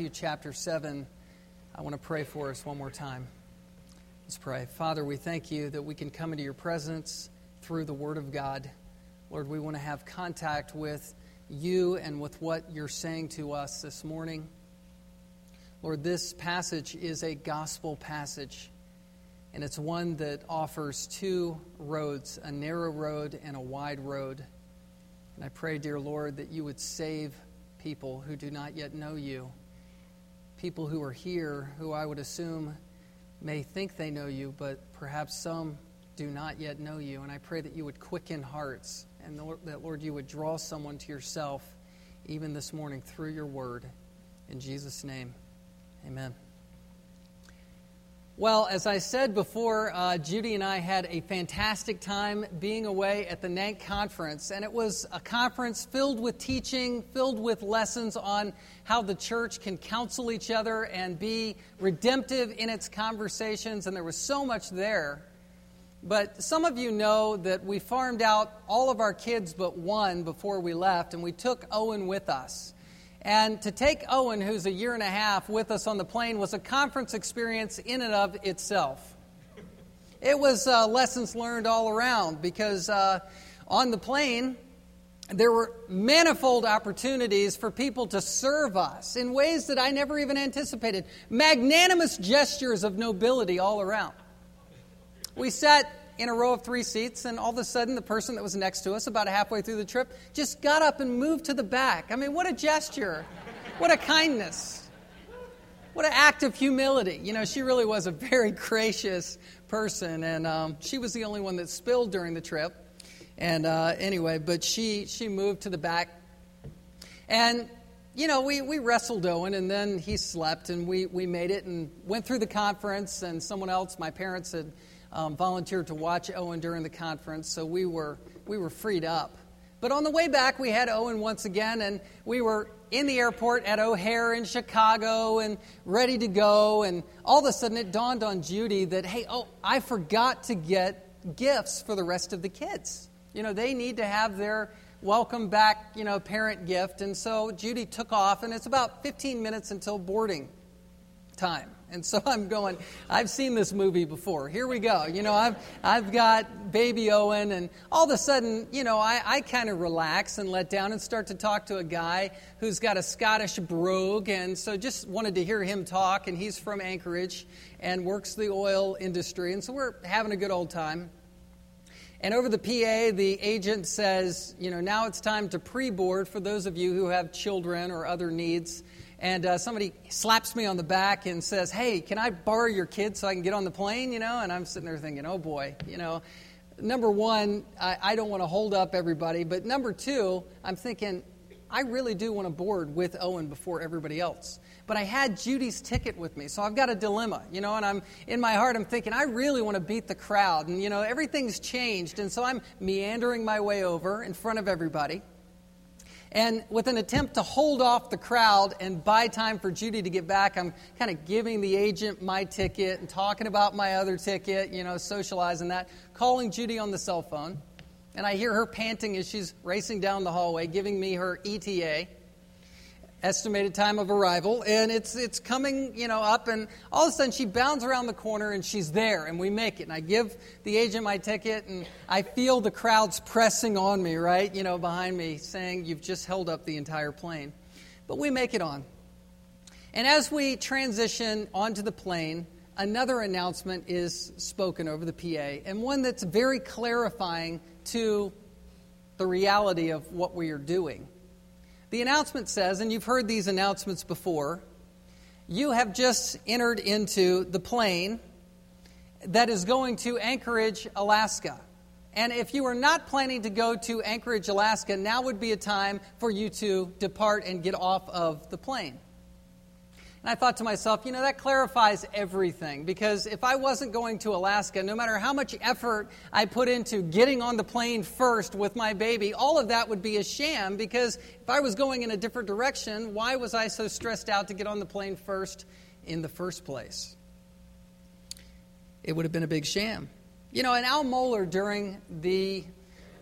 Matthew chapter 7, I want to pray for us one more time. Let's pray. Father, we thank you that we can come into your presence through the Word of God. Lord, we want to have contact with you and with what you're saying to us this morning. Lord, this passage is a gospel passage, and it's one that offers two roads a narrow road and a wide road. And I pray, dear Lord, that you would save people who do not yet know you people who are here who I would assume may think they know you, but perhaps some do not yet know you. And I pray that you would quicken hearts and that, Lord, you would draw someone to yourself even this morning through your word. In Jesus' name, amen. Well, as I said before, uh, Judy and I had a fantastic time being away at the NANC conference. And it was a conference filled with teaching, filled with lessons on how the church can counsel each other and be redemptive in its conversations. And there was so much there. But some of you know that we farmed out all of our kids but one before we left, and we took Owen with us. And to take Owen, who's a year and a half, with us on the plane was a conference experience in and of itself. It was uh, lessons learned all around because uh, on the plane, there were manifold opportunities for people to serve us in ways that I never even anticipated. Magnanimous gestures of nobility all around. We sat in a row of three seats, and all of a sudden, the person that was next to us, about halfway through the trip, just got up and moved to the back. I mean, what a gesture! What a kindness! What an act of humility. You know, she really was a very gracious person, and um, she was the only one that spilled during the trip. And uh, anyway, but she, she moved to the back. And, you know, we, we wrestled Owen, and then he slept, and we, we made it and went through the conference, and someone else, my parents had um, volunteered to watch Owen during the conference, so we were, we were freed up. But on the way back, we had Owen once again, and we were in the airport at O'Hare in Chicago and ready to go. And all of a sudden, it dawned on Judy that, hey, oh, I forgot to get gifts for the rest of the kids. You know, they need to have their welcome back, you know, parent gift. And so Judy took off, and it's about 15 minutes until boarding time. And so I'm going, I've seen this movie before. Here we go. You know, I've, I've got baby Owen, and all of a sudden, you know, I, I kind of relax and let down and start to talk to a guy who's got a Scottish brogue. And so just wanted to hear him talk. And he's from Anchorage and works the oil industry. And so we're having a good old time. And over the PA, the agent says, you know, now it's time to pre board for those of you who have children or other needs and uh, somebody slaps me on the back and says, Hey, can I borrow your kid so I can get on the plane? You know, and I'm sitting there thinking, Oh boy, you know. Number one, I, I don't want to hold up everybody, but number two, I'm thinking, I really do want to board with Owen before everybody else. But I had Judy's ticket with me, so I've got a dilemma, you know, and I'm in my heart, I'm thinking, I really want to beat the crowd. And, you know, everything's changed. And so I'm meandering my way over in front of everybody. And with an attempt to hold off the crowd and buy time for Judy to get back, I'm kind of giving the agent my ticket and talking about my other ticket, you know, socializing that, calling Judy on the cell phone. And I hear her panting as she's racing down the hallway, giving me her ETA estimated time of arrival and it's it's coming you know up and all of a sudden she bounds around the corner and she's there and we make it and i give the agent my ticket and i feel the crowds pressing on me right you know behind me saying you've just held up the entire plane. But we make it on. And as we transition onto the plane another announcement is spoken over the pa and one that's very clarifying to the reality of what we are doing the announcement says, and you've heard these announcements before, you have just entered into the plane that is going to Anchorage, Alaska. And if you are not planning to go to Anchorage, Alaska, now would be a time for you to depart and get off of the plane. And I thought to myself, you know, that clarifies everything because if I wasn't going to Alaska, no matter how much effort I put into getting on the plane first with my baby, all of that would be a sham because if I was going in a different direction, why was I so stressed out to get on the plane first in the first place? It would have been a big sham. You know, and Al Mohler during the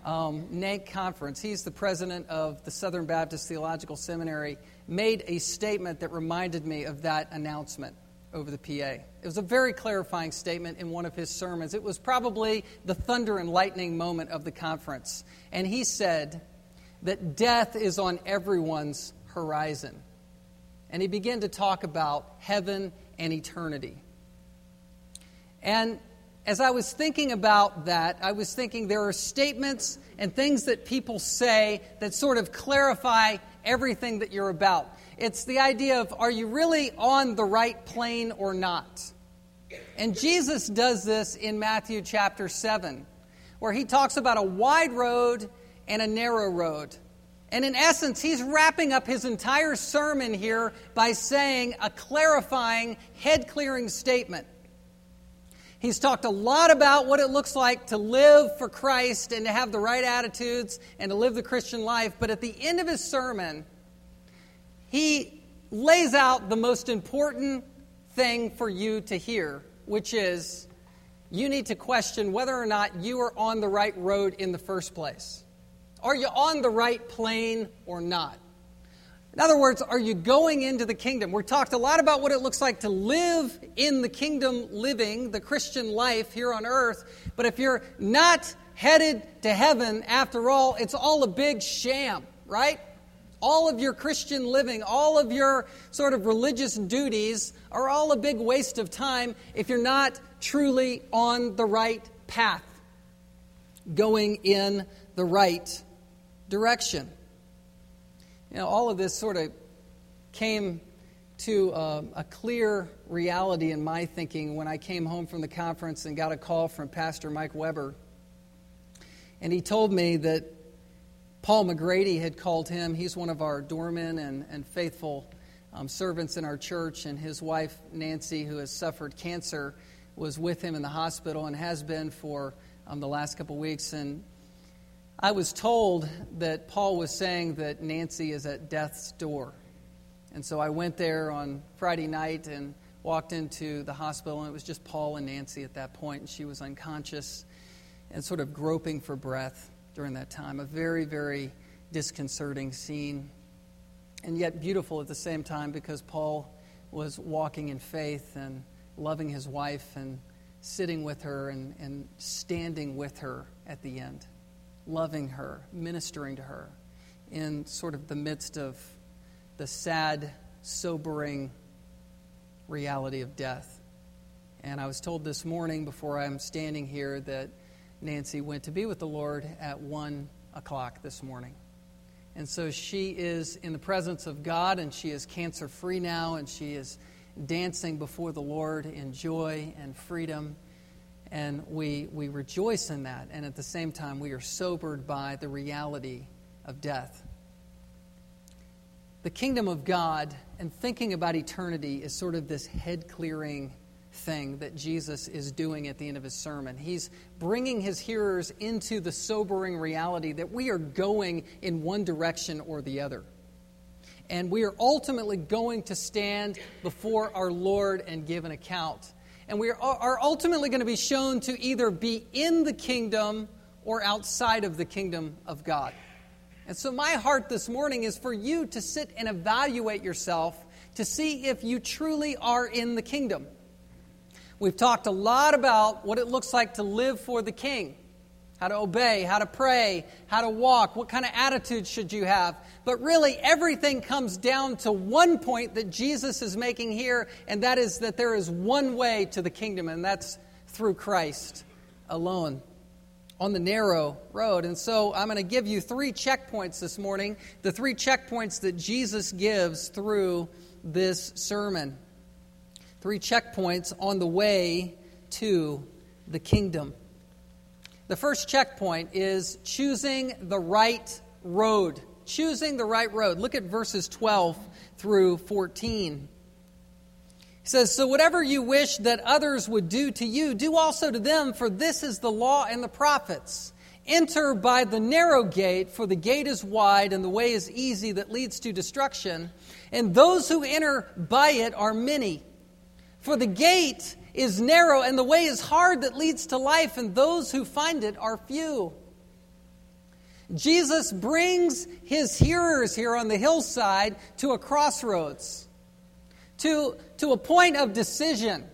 um, conference, he's the president of the Southern Baptist Theological Seminary made a statement that reminded me of that announcement over the PA. It was a very clarifying statement in one of his sermons. It was probably the thunder and lightning moment of the conference. And he said that death is on everyone's horizon. And he began to talk about heaven and eternity. And as I was thinking about that, I was thinking there are statements and things that people say that sort of clarify everything that you're about. It's the idea of are you really on the right plane or not? And Jesus does this in Matthew chapter 7, where he talks about a wide road and a narrow road. And in essence, he's wrapping up his entire sermon here by saying a clarifying, head clearing statement. He's talked a lot about what it looks like to live for Christ and to have the right attitudes and to live the Christian life. But at the end of his sermon, he lays out the most important thing for you to hear, which is you need to question whether or not you are on the right road in the first place. Are you on the right plane or not? In other words, are you going into the kingdom? We've talked a lot about what it looks like to live in the kingdom living, the Christian life here on earth. But if you're not headed to heaven, after all, it's all a big sham, right? All of your Christian living, all of your sort of religious duties are all a big waste of time if you're not truly on the right path, going in the right direction. You all of this sort of came to uh, a clear reality in my thinking when I came home from the conference and got a call from Pastor Mike Weber. And he told me that Paul McGrady had called him. He's one of our doormen and, and faithful um, servants in our church, and his wife, Nancy, who has suffered cancer, was with him in the hospital and has been for um, the last couple weeks. And I was told that Paul was saying that Nancy is at death's door. And so I went there on Friday night and walked into the hospital, and it was just Paul and Nancy at that point, and she was unconscious and sort of groping for breath during that time. A very, very disconcerting scene, and yet beautiful at the same time because Paul was walking in faith and loving his wife and sitting with her and, and standing with her at the end loving her, ministering to her in sort of the midst of the sad, sobering reality of death. And I was told this morning before I'm standing here that Nancy went to be with the Lord at 1 o'clock this morning. And so she is in the presence of God and she is cancer free now and she is dancing before the Lord in joy and freedom and we, we rejoice in that. And at the same time, we are sobered by the reality of death. The kingdom of God and thinking about eternity is sort of this head clearing thing that Jesus is doing at the end of his sermon. He's bringing his hearers into the sobering reality that we are going in one direction or the other. And we are ultimately going to stand before our Lord and give an account and we are ultimately going to be shown to either be in the kingdom or outside of the kingdom of God. And so, my heart this morning is for you to sit and evaluate yourself to see if you truly are in the kingdom. We've talked a lot about what it looks like to live for the king how to obey, how to pray, how to walk, what kind of attitude should you have. But really, everything comes down to one point that Jesus is making here, and that is that there is one way to the kingdom, and that's through Christ alone on the narrow road. And so I'm going to give you three checkpoints this morning, the three checkpoints that Jesus gives through this sermon. Three checkpoints on the way to the kingdom. The first checkpoint is choosing the right road choosing the right road. Look at verses 12 through 14. He says, So whatever you wish that others would do to you, do also to them, for this is the law and the prophets. Enter by the narrow gate, for the gate is wide and the way is easy that leads to destruction, and those who enter by it are many. For the gate is narrow and the way is hard that leads to life, and those who find it are few. Jesus brings his hearers here on the hillside to a crossroads, to, to a point of decision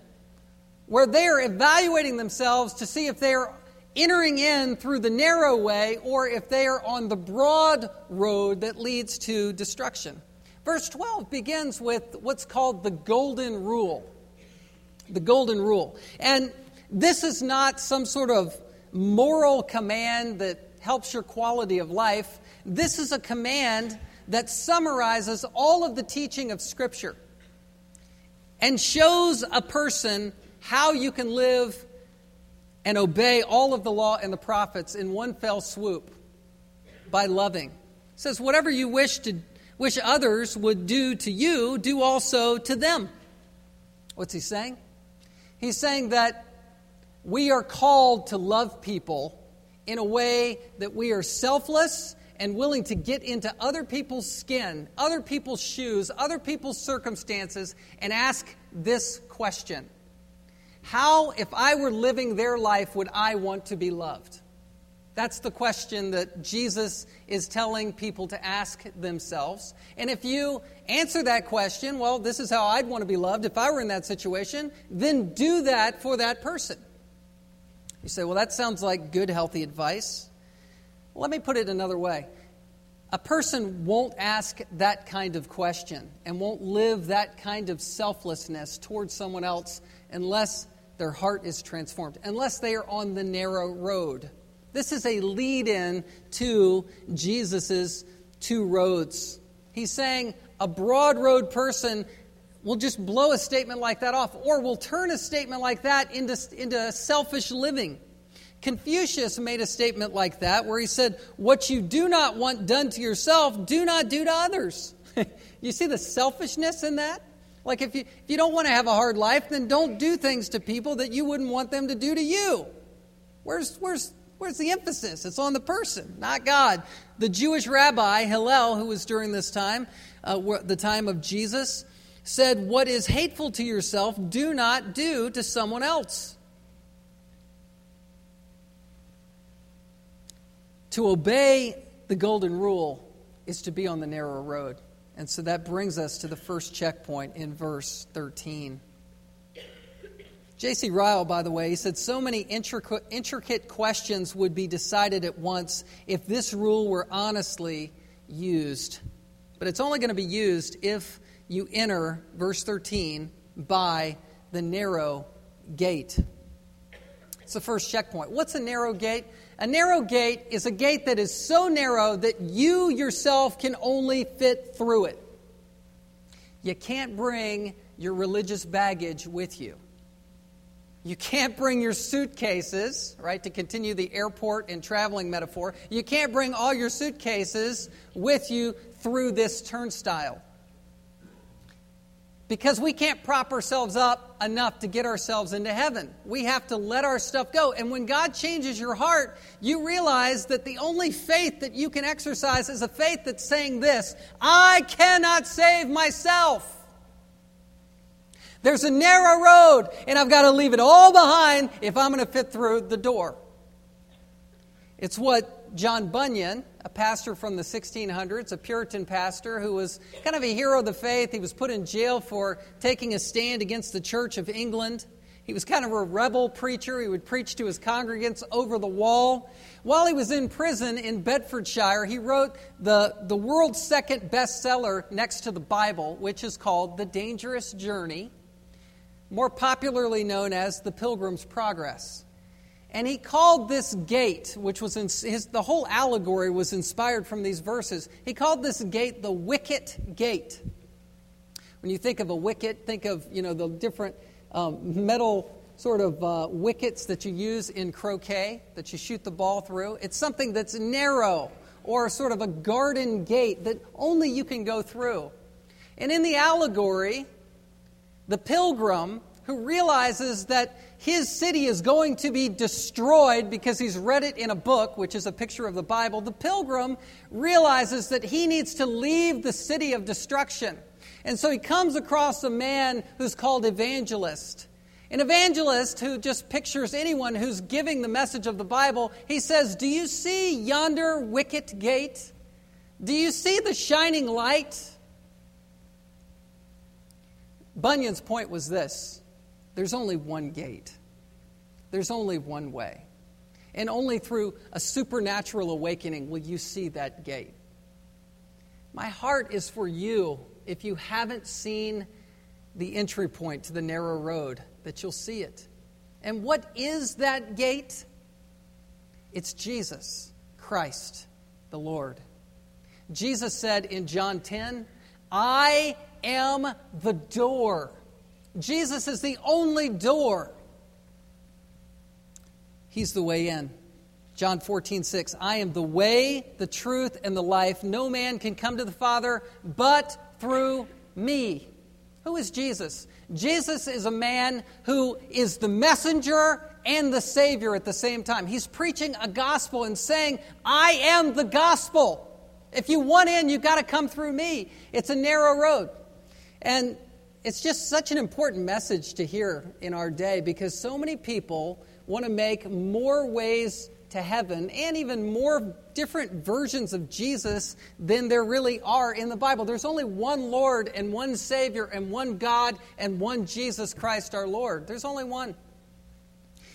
where they are evaluating themselves to see if they are entering in through the narrow way or if they are on the broad road that leads to destruction. Verse 12 begins with what's called the golden rule. The golden rule. And this is not some sort of moral command that helps your quality of life. This is a command that summarizes all of the teaching of Scripture and shows a person how you can live and obey all of the law and the prophets in one fell swoop by loving. It says, Whatever you wish to wish others would do to you, do also to them. What's he saying? He's saying that we are called to love people in a way that we are selfless and willing to get into other people's skin, other people's shoes, other people's circumstances, and ask this question How, if I were living their life, would I want to be loved? That's the question that Jesus is telling people to ask themselves. And if you answer that question, well, this is how I'd want to be loved if I were in that situation, then do that for that person. You say, well, that sounds like good, healthy advice. Let me put it another way. A person won't ask that kind of question and won't live that kind of selflessness towards someone else unless their heart is transformed, unless they are on the narrow road. This is a lead in to Jesus' two roads. He's saying a broad road person will just blow a statement like that off, or will turn a statement like that into, into selfish living. Confucius made a statement like that where he said, What you do not want done to yourself, do not do to others. you see the selfishness in that? Like, if you, if you don't want to have a hard life, then don't do things to people that you wouldn't want them to do to you. Where's, where's, where's the emphasis? It's on the person, not God. The Jewish rabbi, Hillel, who was during this time, uh, the time of Jesus, said, What is hateful to yourself, do not do to someone else. To obey the golden rule is to be on the narrow road. And so that brings us to the first checkpoint in verse 13. J.C. Ryle, by the way, he said so many intricate, intricate questions would be decided at once if this rule were honestly used. But it's only going to be used if you enter, verse 13, by the narrow gate. It's the first checkpoint. What's a narrow gate? A narrow gate is a gate that is so narrow that you yourself can only fit through it. You can't bring your religious baggage with you. You can't bring your suitcases, right, to continue the airport and traveling metaphor. You can't bring all your suitcases with you through this turnstile because we can't prop ourselves up enough to get ourselves into heaven. We have to let our stuff go. And when God changes your heart, you realize that the only faith that you can exercise is a faith that's saying this I cannot save myself. There's a narrow road, and I've got to leave it all behind if I'm going to fit through the door. It's what John Bunyan, a pastor from the 1600s, a Puritan pastor who was kind of a hero of the faith. He was put in jail for taking a stand against the Church of England. He was kind of a rebel preacher. He would preach to his congregants over the wall. While he was in prison in Bedfordshire, he wrote the, the world's second bestseller next to the Bible, which is called The Dangerous Journey, more popularly known as The Pilgrim's Progress. And he called this gate, which was in his, the whole allegory was inspired from these verses. He called this gate the wicket gate. When you think of a wicket, think of you know the different um, metal sort of uh, wickets that you use in croquet that you shoot the ball through. It's something that's narrow or sort of a garden gate that only you can go through. And in the allegory, the pilgrim who realizes that his city is going to be destroyed because he's read it in a book, which is a picture of the Bible, the pilgrim realizes that he needs to leave the city of destruction. And so he comes across a man who's called evangelist. An evangelist who just pictures anyone who's giving the message of the Bible, he says, Do you see yonder wicket gate? Do you see the shining light? Bunyan's point was this there's only one gate, there's only one way. And only through a supernatural awakening will you see that gate. My heart is for you if you haven't seen the entry point to the narrow road that you'll see it. And what is that gate? It's Jesus Christ, the Lord. Jesus said in John 10, I am the door. Jesus is the only door. He's the way in. John 14, 6. I am the way, the truth, and the life. No man can come to the Father but through me. Who is Jesus? Jesus is a man who is the messenger and the Savior at the same time. He's preaching a gospel and saying, I am the gospel. If you want in, you've got to come through me. It's a narrow road. And it's just such an important message to hear in our day because so many people want to make more ways to heaven and even more different versions of Jesus than there really are in the Bible. There's only one Lord and one Savior and one God and one Jesus Christ our Lord. There's only one.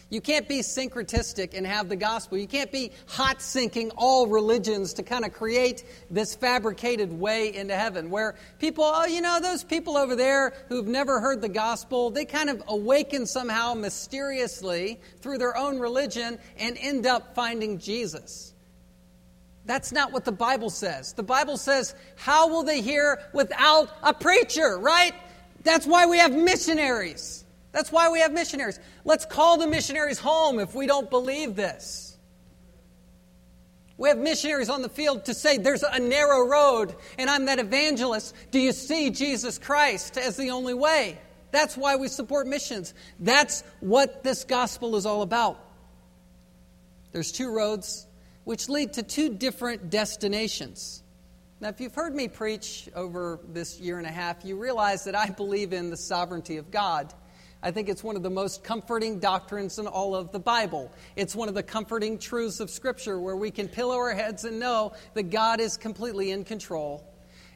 You can't be syncretistic and have the gospel. You can't be hot sinking all religions to kind of create this fabricated way into heaven where people, oh, you know, those people over there who've never heard the gospel, they kind of awaken somehow mysteriously through their own religion and end up finding Jesus. That's not what the Bible says. The Bible says, How will they hear without a preacher, right? That's why we have missionaries. That's why we have missionaries. Let's call the missionaries home if we don't believe this. We have missionaries on the field to say there's a narrow road, and I'm that evangelist. Do you see Jesus Christ as the only way? That's why we support missions. That's what this gospel is all about. There's two roads which lead to two different destinations. Now, if you've heard me preach over this year and a half, you realize that I believe in the sovereignty of God. I think it's one of the most comforting doctrines in all of the Bible. It's one of the comforting truths of Scripture where we can pillow our heads and know that God is completely in control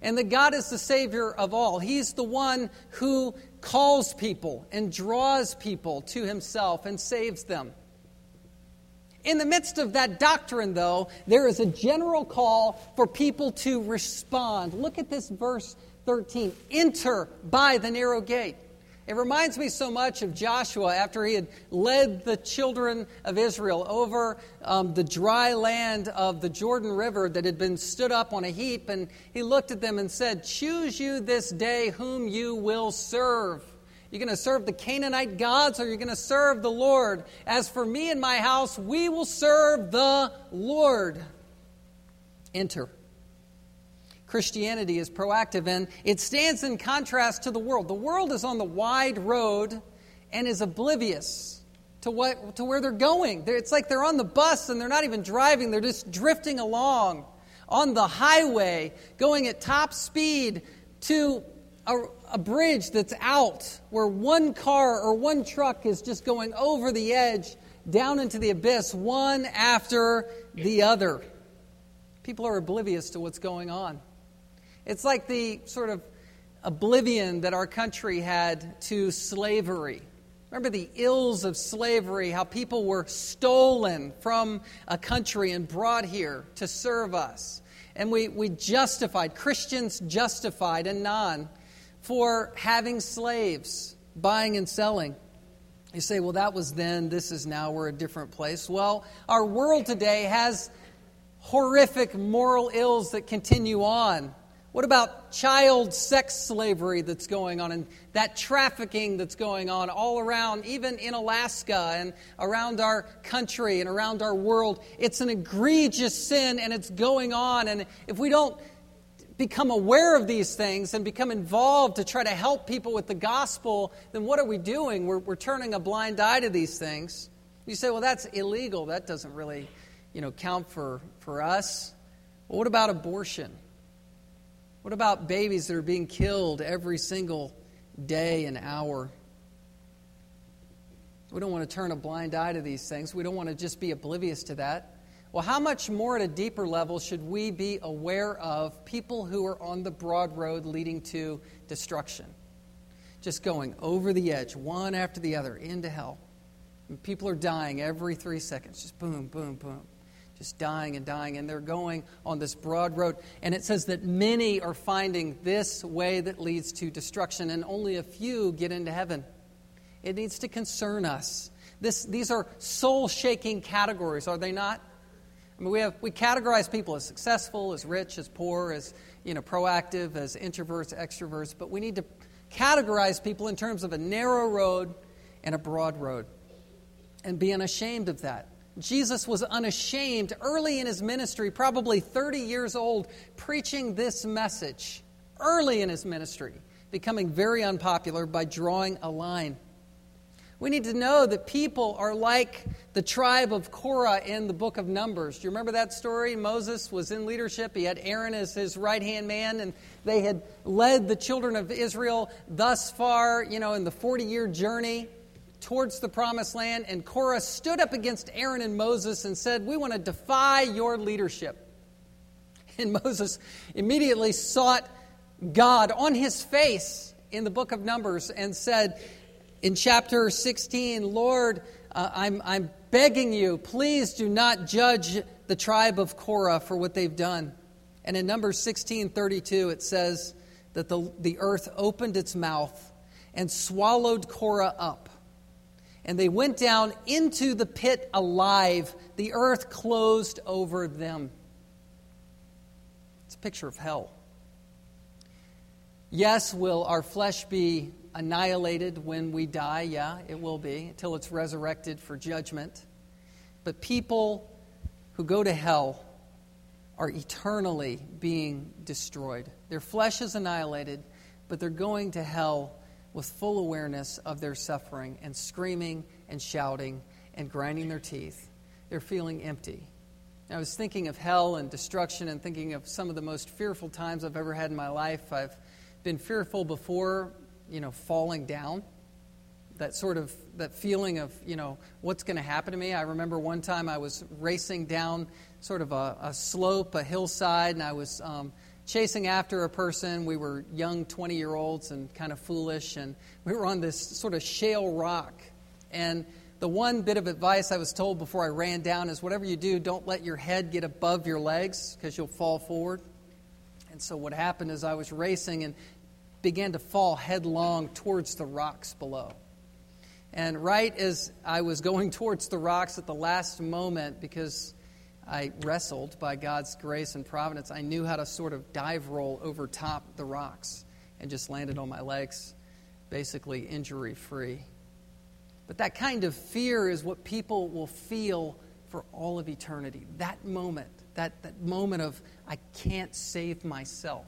and that God is the Savior of all. He's the one who calls people and draws people to Himself and saves them. In the midst of that doctrine, though, there is a general call for people to respond. Look at this verse 13 enter by the narrow gate. It reminds me so much of Joshua after he had led the children of Israel over um, the dry land of the Jordan River that had been stood up on a heap. And he looked at them and said, Choose you this day whom you will serve. You're going to serve the Canaanite gods or you're going to serve the Lord. As for me and my house, we will serve the Lord. Enter. Christianity is proactive, and it stands in contrast to the world. The world is on the wide road and is oblivious to, what, to where they're going. It's like they're on the bus and they're not even driving, they're just drifting along on the highway, going at top speed to a, a bridge that's out where one car or one truck is just going over the edge down into the abyss, one after the other. People are oblivious to what's going on. It's like the sort of oblivion that our country had to slavery. Remember the ills of slavery, how people were stolen from a country and brought here to serve us. And we, we justified, Christians justified and non, for having slaves, buying and selling. You say, well, that was then, this is now, we're a different place. Well, our world today has horrific moral ills that continue on. What about child sex slavery that's going on and that trafficking that's going on all around, even in Alaska and around our country and around our world? It's an egregious sin and it's going on. And if we don't become aware of these things and become involved to try to help people with the gospel, then what are we doing? We're, we're turning a blind eye to these things. You say, well, that's illegal. That doesn't really you know, count for, for us. Well, what about abortion? What about babies that are being killed every single day and hour? We don't want to turn a blind eye to these things. We don't want to just be oblivious to that. Well, how much more at a deeper level should we be aware of people who are on the broad road leading to destruction? Just going over the edge, one after the other, into hell. And people are dying every three seconds, just boom, boom, boom. Just dying and dying, and they're going on this broad road. And it says that many are finding this way that leads to destruction, and only a few get into heaven. It needs to concern us. This, these are soul shaking categories, are they not? I mean, we, have, we categorize people as successful, as rich, as poor, as you know, proactive, as introverts, extroverts, but we need to categorize people in terms of a narrow road and a broad road and be ashamed of that. Jesus was unashamed early in his ministry, probably 30 years old, preaching this message early in his ministry, becoming very unpopular by drawing a line. We need to know that people are like the tribe of Korah in the book of Numbers. Do you remember that story? Moses was in leadership. He had Aaron as his right hand man, and they had led the children of Israel thus far, you know, in the 40 year journey towards the promised land. And Korah stood up against Aaron and Moses and said, We want to defy your leadership. And Moses immediately sought God on his face in the book of Numbers and said, in chapter 16, Lord, uh, I'm, I'm begging you, please do not judge the tribe of Korah for what they've done. And in Numbers 16 32, it says that the, the earth opened its mouth and swallowed Korah up. And they went down into the pit alive. The earth closed over them. It's a picture of hell. Yes, will our flesh be annihilated when we die. Yeah, it will be, until it's resurrected for judgment. But people who go to hell are eternally being destroyed. Their flesh is annihilated, but they're going to hell with full awareness of their suffering and screaming and shouting and grinding their teeth. They're feeling empty. I was thinking of hell and destruction and thinking of some of the most fearful times I've ever had in my life. I've been fearful before you know, falling down. That sort of that feeling of, you know, what's going to happen to me. I remember one time I was racing down sort of a, a slope, a hillside, and I was um, chasing after a person. We were young 20 year olds and kind of foolish, and we were on this sort of shale rock. And the one bit of advice I was told before I ran down is whatever you do, don't let your head get above your legs because you'll fall forward. And so what happened is I was racing, and began to fall headlong towards the rocks below. And right as I was going towards the rocks at the last moment, because I wrestled by God's grace and providence, I knew how to sort of dive roll over top the rocks and just landed on my legs, basically injury free. But that kind of fear is what people will feel for all of eternity. That moment, that, that moment of, I can't save myself.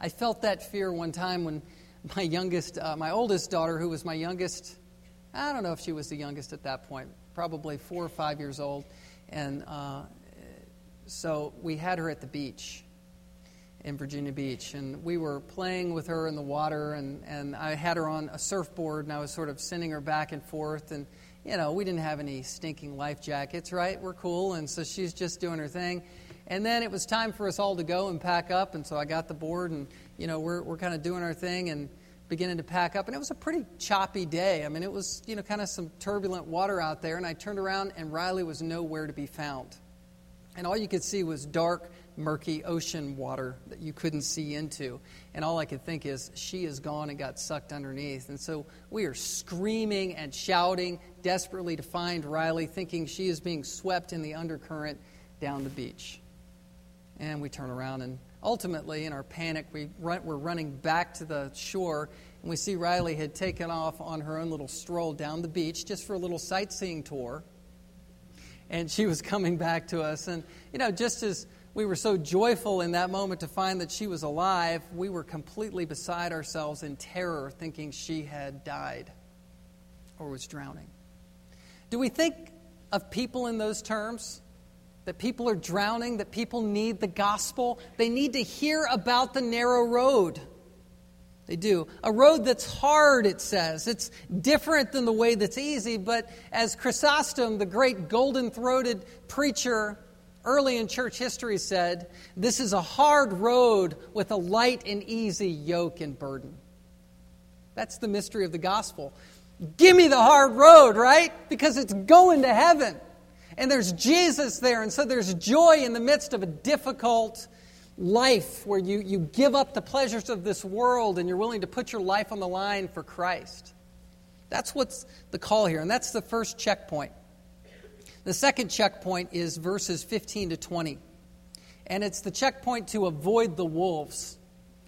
I felt that fear one time when my youngest, uh, my oldest daughter, who was my youngest, I don't know if she was the youngest at that point, probably four or five years old. And uh, so we had her at the beach in Virginia Beach. And we were playing with her in the water, and, and I had her on a surfboard, and I was sort of sending her back and forth. And, you know, we didn't have any stinking life jackets, right? We're cool. And so she's just doing her thing. And then it was time for us all to go and pack up. And so I got the board and, you know, we're, we're kind of doing our thing and beginning to pack up. And it was a pretty choppy day. I mean, it was, you know, kind of some turbulent water out there. And I turned around and Riley was nowhere to be found. And all you could see was dark, murky ocean water that you couldn't see into. And all I could think is, she is gone and got sucked underneath. And so we are screaming and shouting desperately to find Riley, thinking she is being swept in the undercurrent down the beach. And we turn around, and ultimately, in our panic, we run, we're running back to the shore, and we see Riley had taken off on her own little stroll down the beach just for a little sightseeing tour. And she was coming back to us. And, you know, just as we were so joyful in that moment to find that she was alive, we were completely beside ourselves in terror, thinking she had died or was drowning. Do we think of people in those terms? That people are drowning, that people need the gospel. They need to hear about the narrow road. They do. A road that's hard, it says. It's different than the way that's easy, but as Chrysostom, the great golden throated preacher early in church history, said, this is a hard road with a light and easy yoke and burden. That's the mystery of the gospel. Give me the hard road, right? Because it's going to heaven. And there's Jesus there, and so there's joy in the midst of a difficult life where you, you give up the pleasures of this world and you're willing to put your life on the line for Christ. That's what's the call here, and that's the first checkpoint. The second checkpoint is verses 15 to 20. And it's the checkpoint to avoid the wolves.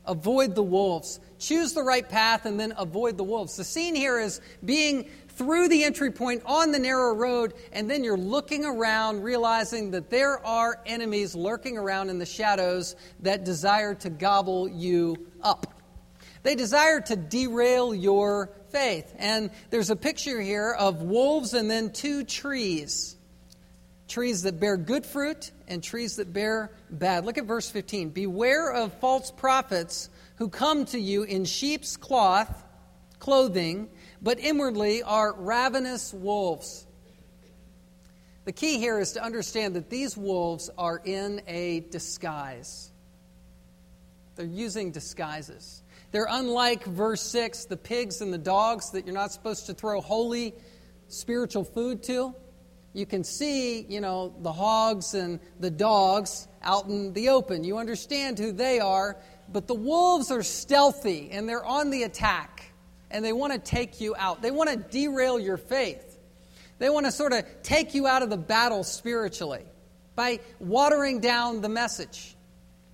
Avoid the wolves. Choose the right path and then avoid the wolves. The scene here is being through the entry point on the narrow road, and then you're looking around, realizing that there are enemies lurking around in the shadows that desire to gobble you up. They desire to derail your faith. And there's a picture here of wolves and then two trees trees that bear good fruit and trees that bear bad. Look at verse 15. Beware of false prophets who come to you in sheep's cloth, clothing but inwardly are ravenous wolves. The key here is to understand that these wolves are in a disguise. They're using disguises. They're unlike verse 6, the pigs and the dogs that you're not supposed to throw holy spiritual food to. You can see, you know, the hogs and the dogs out in the open. You understand who they are, but the wolves are stealthy and they're on the attack and they want to take you out. They want to derail your faith. They want to sort of take you out of the battle spiritually by watering down the message.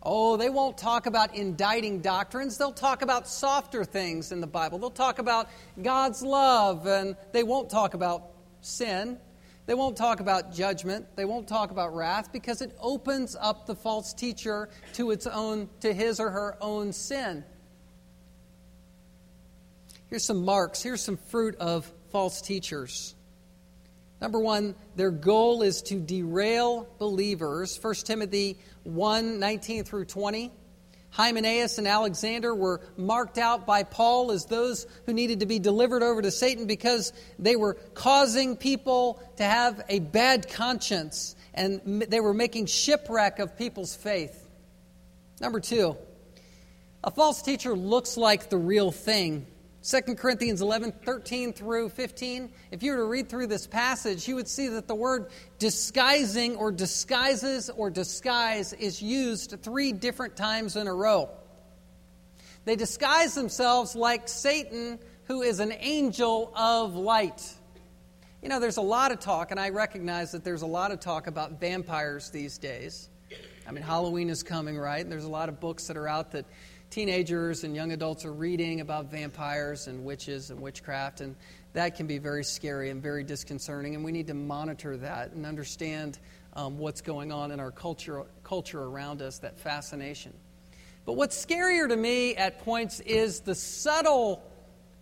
Oh, they won't talk about indicting doctrines. They'll talk about softer things in the Bible. They'll talk about God's love, and they won't talk about sin. They won't talk about judgment. They won't talk about wrath because it opens up the false teacher to its own to his or her own sin. Here's some marks, here's some fruit of false teachers. Number one, their goal is to derail believers. 1 Timothy 1 19 through 20. Hymenaeus and Alexander were marked out by Paul as those who needed to be delivered over to Satan because they were causing people to have a bad conscience and they were making shipwreck of people's faith. Number two, a false teacher looks like the real thing 2 Corinthians 11, 13 through 15. If you were to read through this passage, you would see that the word disguising or disguises or disguise is used three different times in a row. They disguise themselves like Satan, who is an angel of light. You know, there's a lot of talk, and I recognize that there's a lot of talk about vampires these days. I mean, Halloween is coming, right? And there's a lot of books that are out that teenagers and young adults are reading about vampires and witches and witchcraft, and that can be very scary and very disconcerting. And we need to monitor that and understand um, what's going on in our culture, culture around us, that fascination. But what's scarier to me at points is the subtle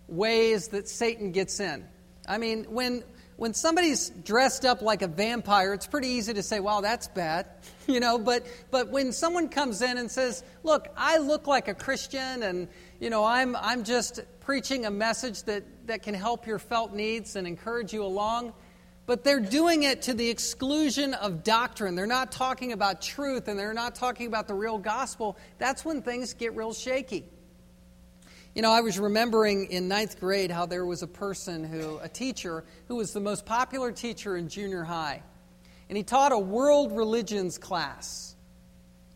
ways that Satan gets in. I mean, when when somebody's dressed up like a vampire, it's pretty easy to say, "Wow, that's bad," you know. But but when someone comes in and says, "Look, I look like a Christian, and you know, I'm I'm just preaching a message that that can help your felt needs and encourage you along," but they're doing it to the exclusion of doctrine. They're not talking about truth, and they're not talking about the real gospel. That's when things get real shaky. You know, I was remembering in ninth grade how there was a person who, a teacher, who was the most popular teacher in junior high. And he taught a world religions class.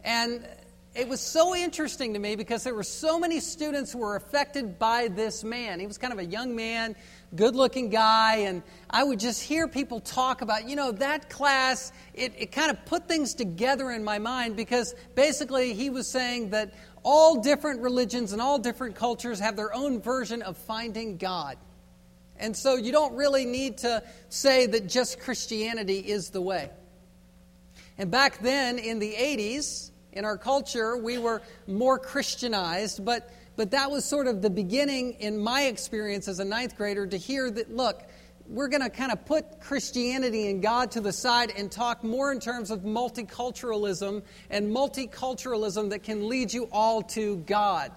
And it was so interesting to me because there were so many students who were affected by this man. He was kind of a young man, good looking guy, and I would just hear people talk about, you know, that class, it, it kind of put things together in my mind because basically he was saying that all different religions and all different cultures have their own version of finding God. And so you don't really need to say that just Christianity is the way. And back then in the 80s, in our culture, we were more Christianized, but, but that was sort of the beginning in my experience as a ninth grader to hear that, look, we're going to kind of put Christianity and God to the side and talk more in terms of multiculturalism and multiculturalism that can lead you all to God.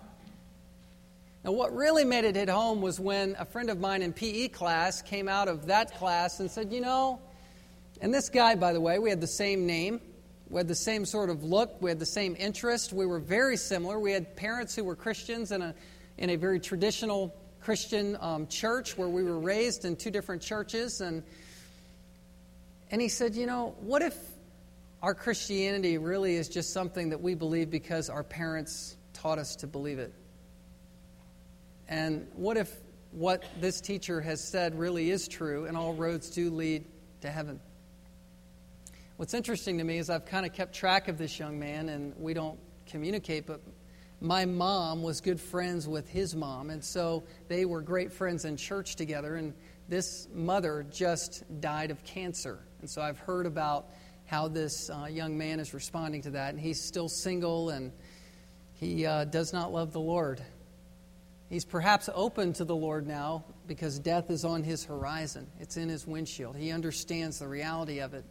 Now, what really made it hit home was when a friend of mine in PE class came out of that class and said, You know, and this guy, by the way, we had the same name, we had the same sort of look, we had the same interest, we were very similar. We had parents who were Christians in a, in a very traditional Christian um, church where we were raised in two different churches. And, and he said, You know, what if our Christianity really is just something that we believe because our parents taught us to believe it? And what if what this teacher has said really is true and all roads do lead to heaven? What's interesting to me is I've kind of kept track of this young man and we don't communicate, but my mom was good friends with his mom, and so they were great friends in church together. And this mother just died of cancer. And so I've heard about how this uh, young man is responding to that. And he's still single and he uh, does not love the Lord. He's perhaps open to the Lord now because death is on his horizon, it's in his windshield. He understands the reality of it.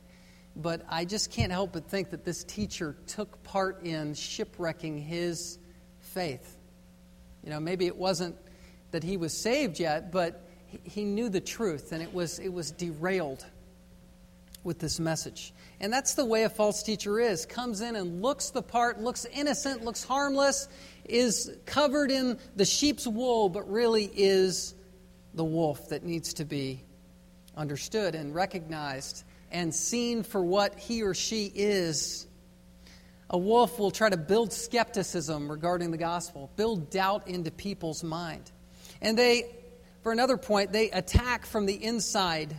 But I just can't help but think that this teacher took part in shipwrecking his faith. You know, maybe it wasn't that he was saved yet, but he knew the truth and it was, it was derailed with this message. And that's the way a false teacher is comes in and looks the part, looks innocent, looks harmless, is covered in the sheep's wool, but really is the wolf that needs to be understood and recognized and seen for what he or she is. A wolf will try to build skepticism regarding the gospel, build doubt into people's mind. And they, for another point, they attack from the inside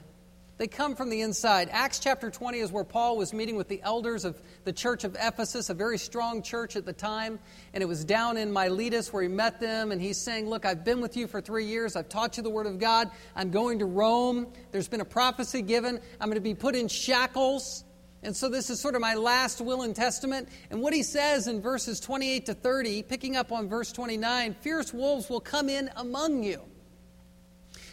they come from the inside. Acts chapter 20 is where Paul was meeting with the elders of the church of Ephesus, a very strong church at the time. And it was down in Miletus where he met them. And he's saying, Look, I've been with you for three years. I've taught you the word of God. I'm going to Rome. There's been a prophecy given. I'm going to be put in shackles. And so this is sort of my last will and testament. And what he says in verses 28 to 30, picking up on verse 29 fierce wolves will come in among you.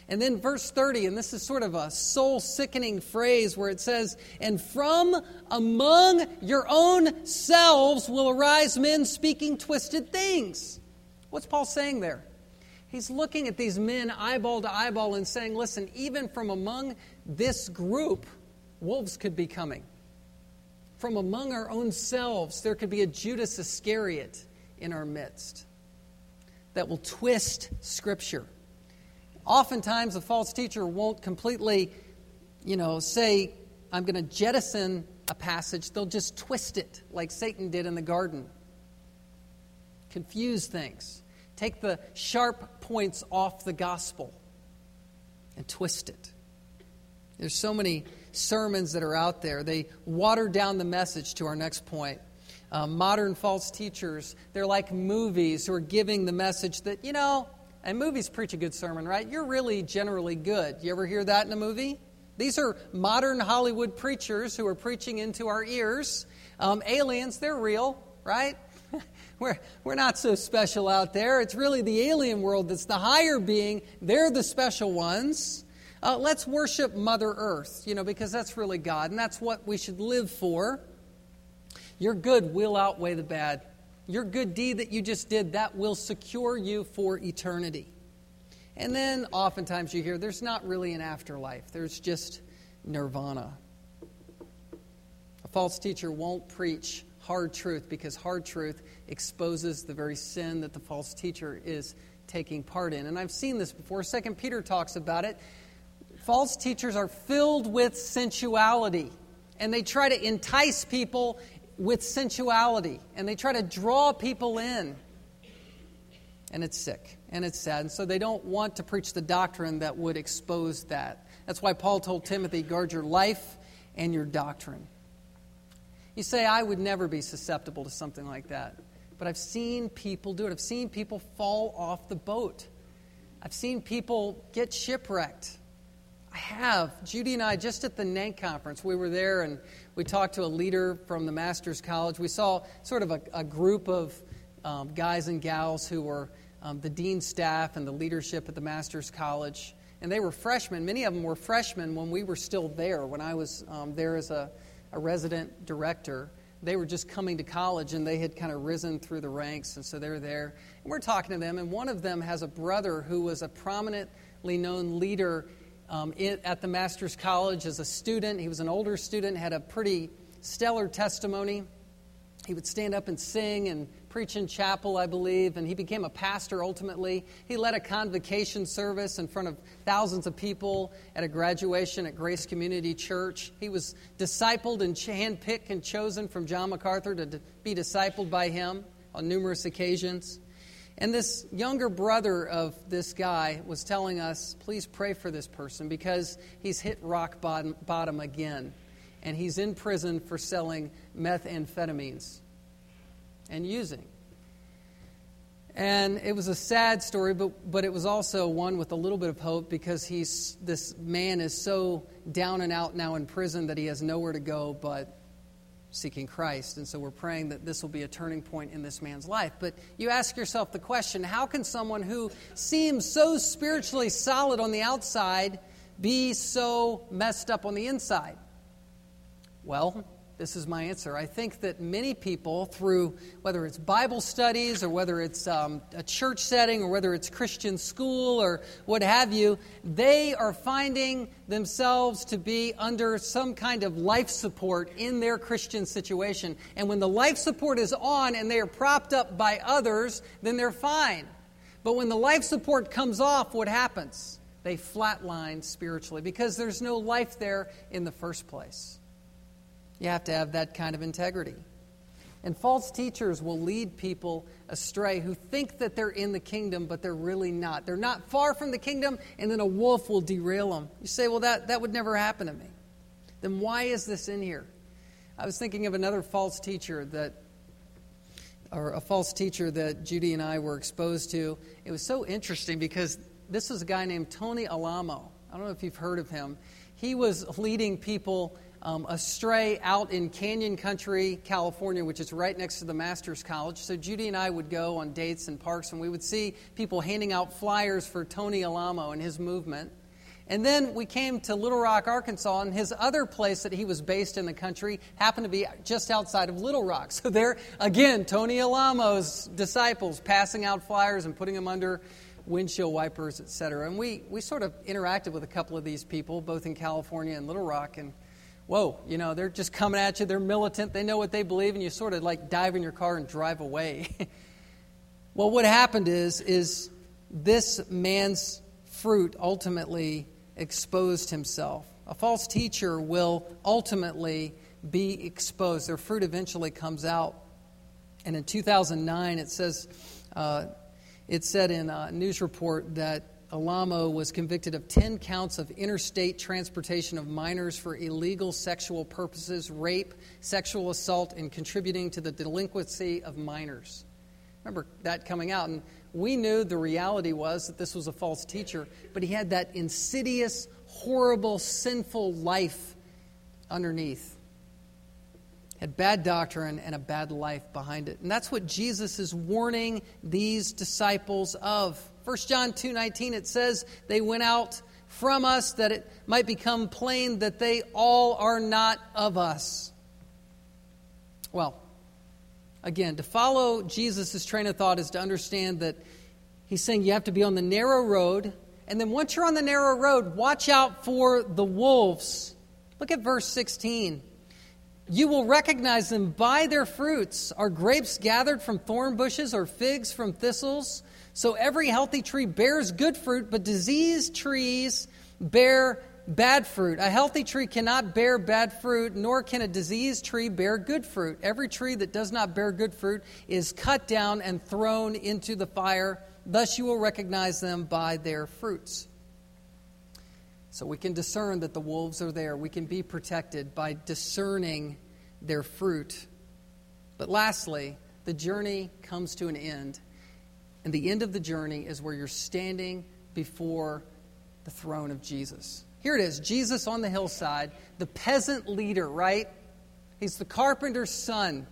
And then verse 30, and this is sort of a soul sickening phrase where it says, And from among your own selves will arise men speaking twisted things. What's Paul saying there? He's looking at these men eyeball to eyeball and saying, Listen, even from among this group, wolves could be coming. From among our own selves, there could be a Judas Iscariot in our midst that will twist Scripture. Oftentimes, a false teacher won't completely, you know, say, I'm going to jettison a passage. They'll just twist it like Satan did in the garden. Confuse things. Take the sharp points off the gospel and twist it. There's so many sermons that are out there. They water down the message to our next point. Uh, modern false teachers, they're like movies who are giving the message that, you know, and movies preach a good sermon, right? You're really generally good. You ever hear that in a movie? These are modern Hollywood preachers who are preaching into our ears. Um, aliens, they're real, right? we're, we're not so special out there. It's really the alien world that's the higher being. They're the special ones. Uh, let's worship Mother Earth, you know, because that's really God, and that's what we should live for. Your good will outweigh the bad. Your good deed that you just did, that will secure you for eternity. And then oftentimes you hear there's not really an afterlife, there's just nirvana. A false teacher won't preach hard truth because hard truth exposes the very sin that the false teacher is taking part in. And I've seen this before. Second Peter talks about it. False teachers are filled with sensuality and they try to entice people with sensuality and they try to draw people in. And it's sick and it's sad. And so they don't want to preach the doctrine that would expose that. That's why Paul told Timothy, guard your life and your doctrine. You say, I would never be susceptible to something like that. But I've seen people do it. I've seen people fall off the boat. I've seen people get shipwrecked. I have. Judy and I, just at the NANC conference, we were there and we talked to a leader from the Master's College. We saw sort of a, a group of um, guys and gals who were um, the dean's staff and the leadership at the Master's College. And they were freshmen. Many of them were freshmen when we were still there, when I was um, there as a, a resident director. they were just coming to college and they had kind of risen through the ranks, and so they were there. And we're talking to them, and one of them has a brother who was a prominently known leader um, in, at the Master's College as a student. He was an older student, had a pretty stellar testimony. He would stand up and sing and preach in chapel, I believe, and he became a pastor ultimately. He led a convocation service in front of thousands of people at a graduation at Grace Community Church. He was discipled and handpicked and chosen from John MacArthur to be discipled by him on numerous occasions. And this younger brother of this guy was telling us, please pray for this person because he's hit rock bottom, bottom again. And he's in prison for selling methamphetamines and using. And it was a sad story, but, but it was also one with a little bit of hope because he's, this man is so down and out now in prison that he has nowhere to go but seeking Christ. And so we're praying that this will be a turning point in this man's life. But you ask yourself the question how can someone who seems so spiritually solid on the outside be so messed up on the inside? Well, this is my answer. I think that many people, through whether it's Bible studies or whether it's um, a church setting or whether it's Christian school or what have you, they are finding themselves to be under some kind of life support in their Christian situation. And when the life support is on and they are propped up by others, then they're fine. But when the life support comes off, what happens? They flatline spiritually because there's no life there in the first place. You have to have that kind of integrity. And false teachers will lead people astray who think that they're in the kingdom, but they're really not. They're not far from the kingdom, and then a wolf will derail them. You say, well, that, that would never happen to me. Then why is this in here? I was thinking of another false teacher that, or a false teacher that Judy and I were exposed to. It was so interesting because this was a guy named Tony Alamo. I don't know if you've heard of him. He was leading people um, astray out in Canyon Country, California, which is right next to the Master's College. So Judy and I would go on dates and parks, and we would see people handing out flyers for Tony Alamo and his movement. And then we came to Little Rock, Arkansas, and his other place that he was based in the country happened to be just outside of Little Rock. So there, again, Tony Alamo's disciples passing out flyers and putting them under windshield wipers, etc. And we, we sort of interacted with a couple of these people, both in California and Little Rock, and whoa, you know, they're just coming at you. They're militant. They know what they believe, and you sort of like dive in your car and drive away. well, what happened is, is this man's fruit ultimately exposed himself. A false teacher will ultimately be exposed. Their fruit eventually comes out. And in 2009, it says, uh, it said in a news report that Alamo was convicted of 10 counts of interstate transportation of minors for illegal sexual purposes, rape, sexual assault, and contributing to the delinquency of minors. Remember that coming out. And we knew the reality was that this was a false teacher, but he had that insidious, horrible, sinful life underneath. Had bad doctrine and a bad life behind it. And that's what Jesus is warning these disciples of. 1 John 2:19 it says they went out from us that it might become plain that they all are not of us. Well, again, to follow Jesus' train of thought is to understand that he's saying you have to be on the narrow road, and then once you're on the narrow road, watch out for the wolves. Look at verse 16. You will recognize them by their fruits. Are grapes gathered from thorn bushes or figs from thistles? So every healthy tree bears good fruit, but diseased trees bear bad fruit. A healthy tree cannot bear bad fruit, nor can a diseased tree bear good fruit. Every tree that does not bear good fruit is cut down and thrown into the fire. Thus you will recognize them by their fruits. So we can discern that the wolves are there. We can be protected by discerning their fruit. But lastly, the journey comes to an end and the end of the journey is where you're standing before the throne of Jesus. Here it is Jesus on the hillside, the peasant leader, right? He's the carpenter's son,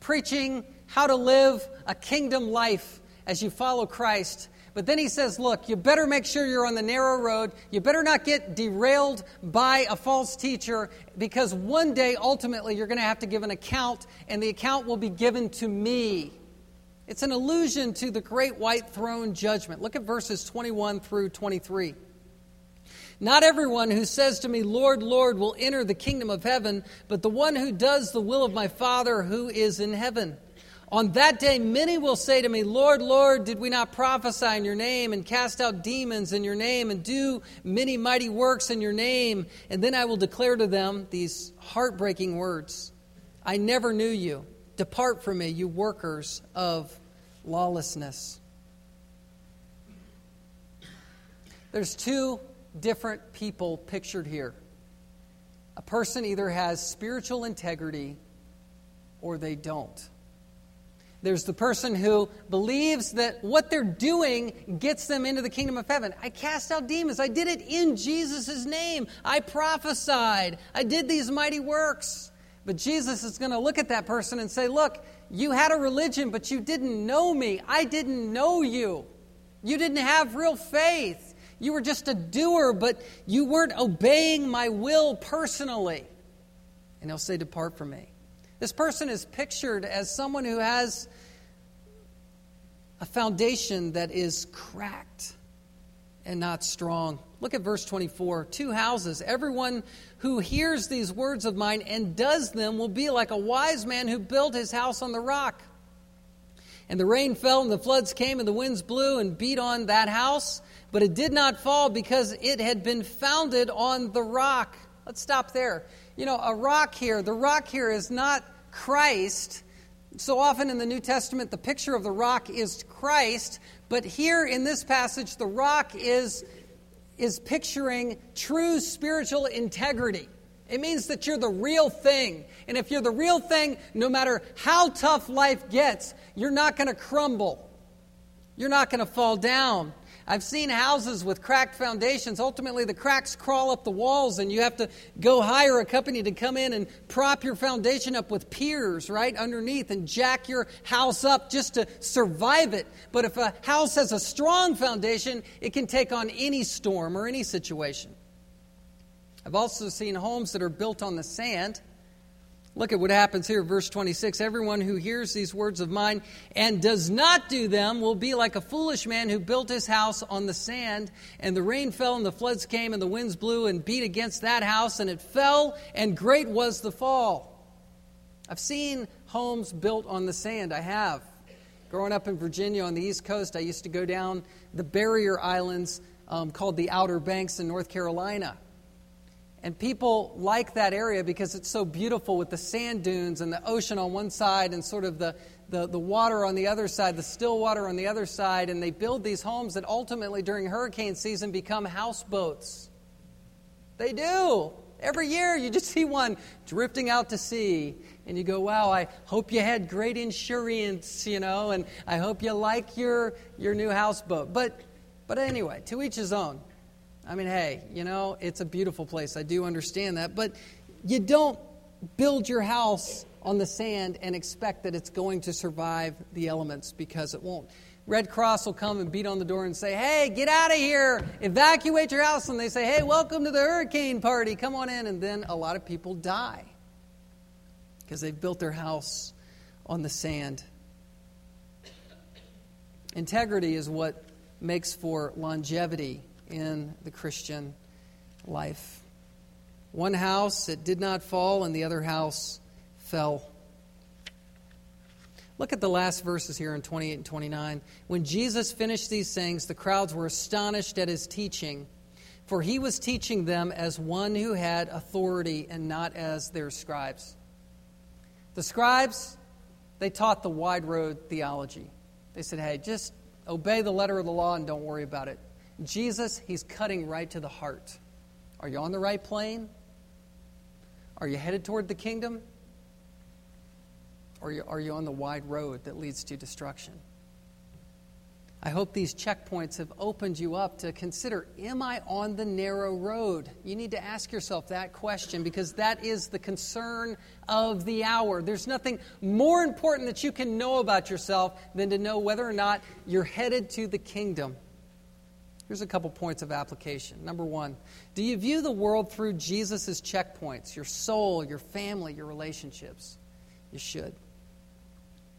preaching how to live a kingdom life as you follow Christ. But then he says, Look, you better make sure you're on the narrow road. You better not get derailed by a false teacher because one day, ultimately, you're going to have to give an account, and the account will be given to me. It's an allusion to the great white throne judgment. Look at verses 21 through 23. Not everyone who says to me, Lord, Lord, will enter the kingdom of heaven, but the one who does the will of my Father who is in heaven. On that day, many will say to me, Lord, Lord, did we not prophesy in your name and cast out demons in your name and do many mighty works in your name? And then I will declare to them these heartbreaking words I never knew you. Depart from me, you workers of lawlessness. There's two different people pictured here. A person either has spiritual integrity or they don't. There's the person who believes that what they're doing gets them into the kingdom of heaven. I cast out demons. I did it in Jesus' name. I prophesied. I did these mighty works. But Jesus is going to look at that person and say, Look, you had a religion, but you didn't know me. I didn't know you. You didn't have real faith. You were just a doer, but you weren't obeying my will personally. And he'll say, Depart from me. This person is pictured as someone who has a foundation that is cracked and not strong. Look at verse 24. Two houses. Everyone who hears these words of mine and does them will be like a wise man who built his house on the rock. And the rain fell, and the floods came, and the winds blew and beat on that house, but it did not fall because it had been founded on the rock. Let's stop there. You know, a rock here, the rock here is not Christ. So often in the New Testament, the picture of the rock is Christ, but here in this passage, the rock is, is picturing true spiritual integrity. It means that you're the real thing. And if you're the real thing, no matter how tough life gets, you're not going to crumble. You're not going to fall down. I've seen houses with cracked foundations. Ultimately, the cracks crawl up the walls, and you have to go hire a company to come in and prop your foundation up with piers right underneath and jack your house up just to survive it. But if a house has a strong foundation, it can take on any storm or any situation. I've also seen homes that are built on the sand. Look at what happens here, verse 26. Everyone who hears these words of mine and does not do them will be like a foolish man who built his house on the sand, and the rain fell, and the floods came, and the winds blew and beat against that house, and it fell, and great was the fall. I've seen homes built on the sand. I have. Growing up in Virginia on the East Coast, I used to go down the barrier islands um, called the Outer Banks in North Carolina. And people like that area because it's so beautiful with the sand dunes and the ocean on one side and sort of the, the, the water on the other side, the still water on the other side. And they build these homes that ultimately during hurricane season become houseboats. They do. Every year you just see one drifting out to sea. And you go, wow, I hope you had great insurance, you know, and I hope you like your, your new houseboat. But, but anyway, to each his own. I mean, hey, you know, it's a beautiful place. I do understand that. But you don't build your house on the sand and expect that it's going to survive the elements because it won't. Red Cross will come and beat on the door and say, Hey, get out of here, evacuate your house. And they say, Hey, welcome to the hurricane party, come on in. And then a lot of people die because they've built their house on the sand. Integrity is what makes for longevity in the Christian life. One house, it did not fall, and the other house fell. Look at the last verses here in 28 and 29. When Jesus finished these things, the crowds were astonished at his teaching, for he was teaching them as one who had authority and not as their scribes. The scribes, they taught the wide road theology. They said, hey, just obey the letter of the law and don't worry about it. Jesus, he's cutting right to the heart. Are you on the right plane? Are you headed toward the kingdom? Or are you on the wide road that leads to destruction? I hope these checkpoints have opened you up to consider Am I on the narrow road? You need to ask yourself that question because that is the concern of the hour. There's nothing more important that you can know about yourself than to know whether or not you're headed to the kingdom. Here's a couple points of application. Number one, do you view the world through Jesus' checkpoints, your soul, your family, your relationships? You should.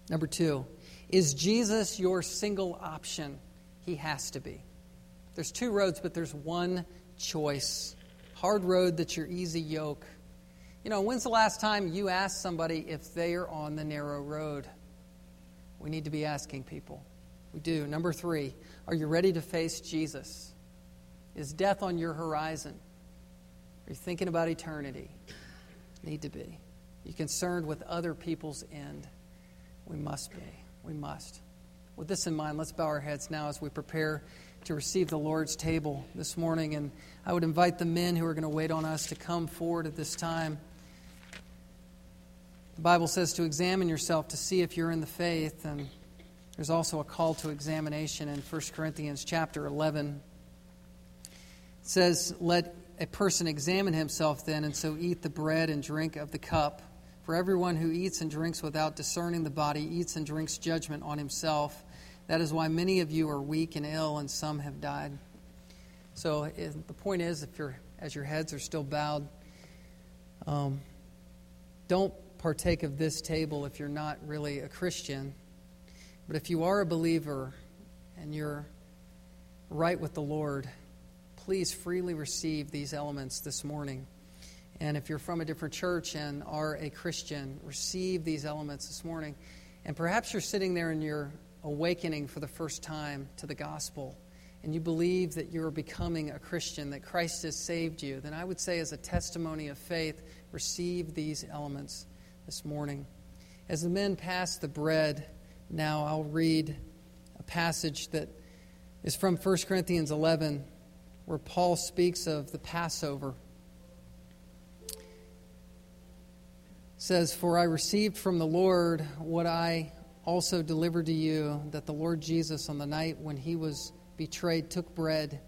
Number two, is Jesus your single option? He has to be. There's two roads, but there's one choice. Hard road that's your easy yoke. You know, when's the last time you asked somebody if they are on the narrow road? We need to be asking people. We do. Number three, are you ready to face Jesus? Is death on your horizon? Are you thinking about eternity? Need to be. Are you concerned with other people's end? We must be. We must. With this in mind, let's bow our heads now as we prepare to receive the Lord's table this morning. And I would invite the men who are going to wait on us to come forward at this time. The Bible says to examine yourself to see if you're in the faith. And there's also a call to examination in 1 Corinthians chapter 11. It says, Let a person examine himself then, and so eat the bread and drink of the cup. For everyone who eats and drinks without discerning the body eats and drinks judgment on himself. That is why many of you are weak and ill, and some have died. So the point is, if you're, as your heads are still bowed, um, don't partake of this table if you're not really a Christian. But if you are a believer and you're right with the Lord, please freely receive these elements this morning. And if you're from a different church and are a Christian, receive these elements this morning. And perhaps you're sitting there and you're awakening for the first time to the gospel and you believe that you're becoming a Christian, that Christ has saved you, then I would say, as a testimony of faith, receive these elements this morning. As the men pass the bread, now I'll read a passage that is from 1 Corinthians 11, where Paul speaks of the Passover. It says, For I received from the Lord what I also delivered to you, that the Lord Jesus, on the night when he was betrayed, took bread.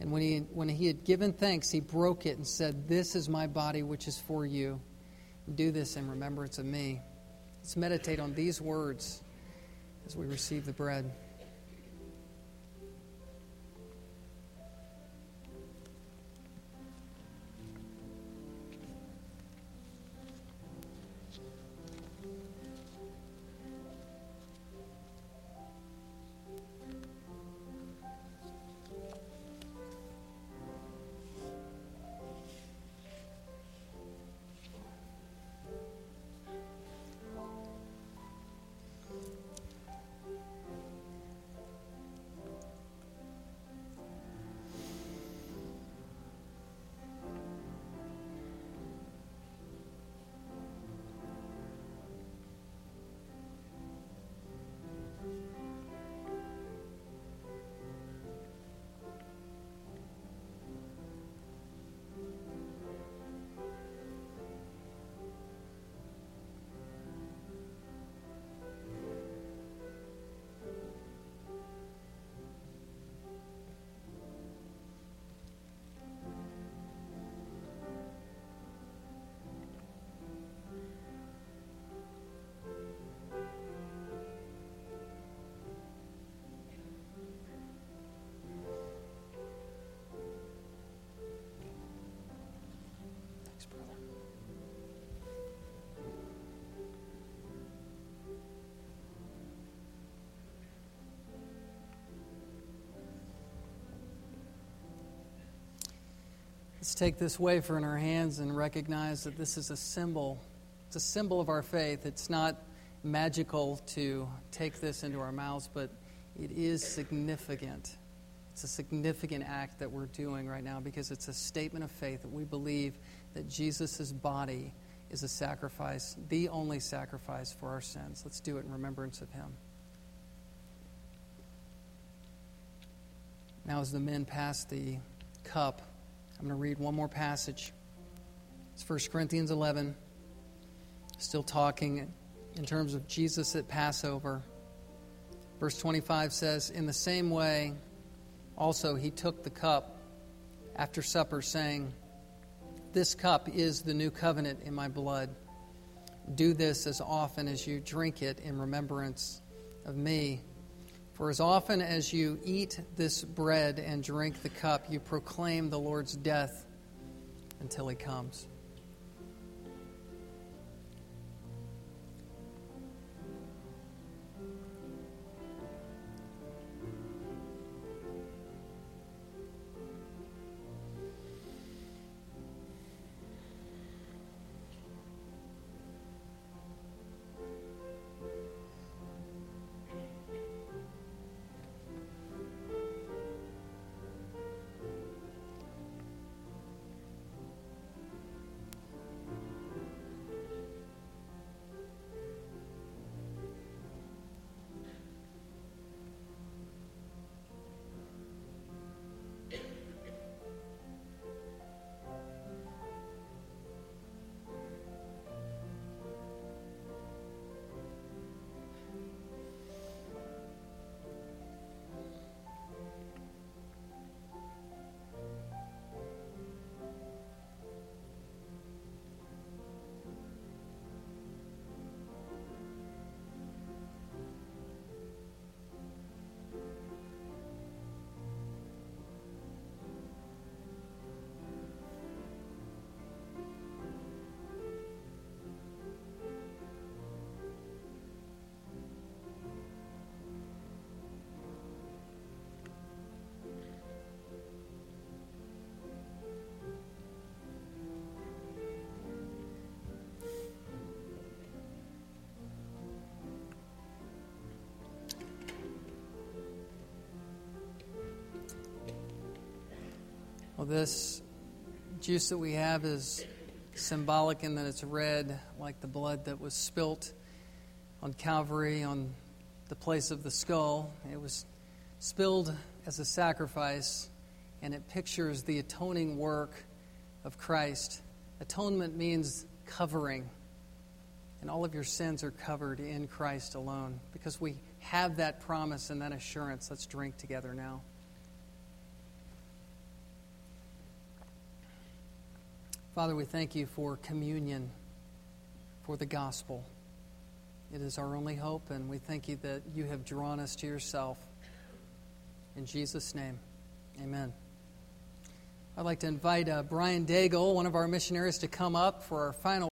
And when he, when he had given thanks, he broke it and said, This is my body, which is for you. Do this in remembrance of me. Let's meditate on these words as we receive the bread. Let's take this wafer in our hands and recognize that this is a symbol. It's a symbol of our faith. It's not magical to take this into our mouths, but it is significant. It's a significant act that we're doing right now because it's a statement of faith that we believe that Jesus' body is a sacrifice, the only sacrifice for our sins. Let's do it in remembrance of him. Now, as the men pass the cup, I'm going to read one more passage. It's 1 Corinthians 11. Still talking in terms of Jesus at Passover. Verse 25 says, In the same way, also he took the cup after supper, saying, This cup is the new covenant in my blood. Do this as often as you drink it in remembrance of me. For as often as you eat this bread and drink the cup, you proclaim the Lord's death until he comes. Well, this juice that we have is symbolic in that it's red, like the blood that was spilt on Calvary on the place of the skull. It was spilled as a sacrifice, and it pictures the atoning work of Christ. Atonement means covering, and all of your sins are covered in Christ alone. Because we have that promise and that assurance, let's drink together now. Father, we thank you for communion, for the gospel. It is our only hope, and we thank you that you have drawn us to yourself. In Jesus' name, amen. I'd like to invite uh, Brian Daigle, one of our missionaries, to come up for our final.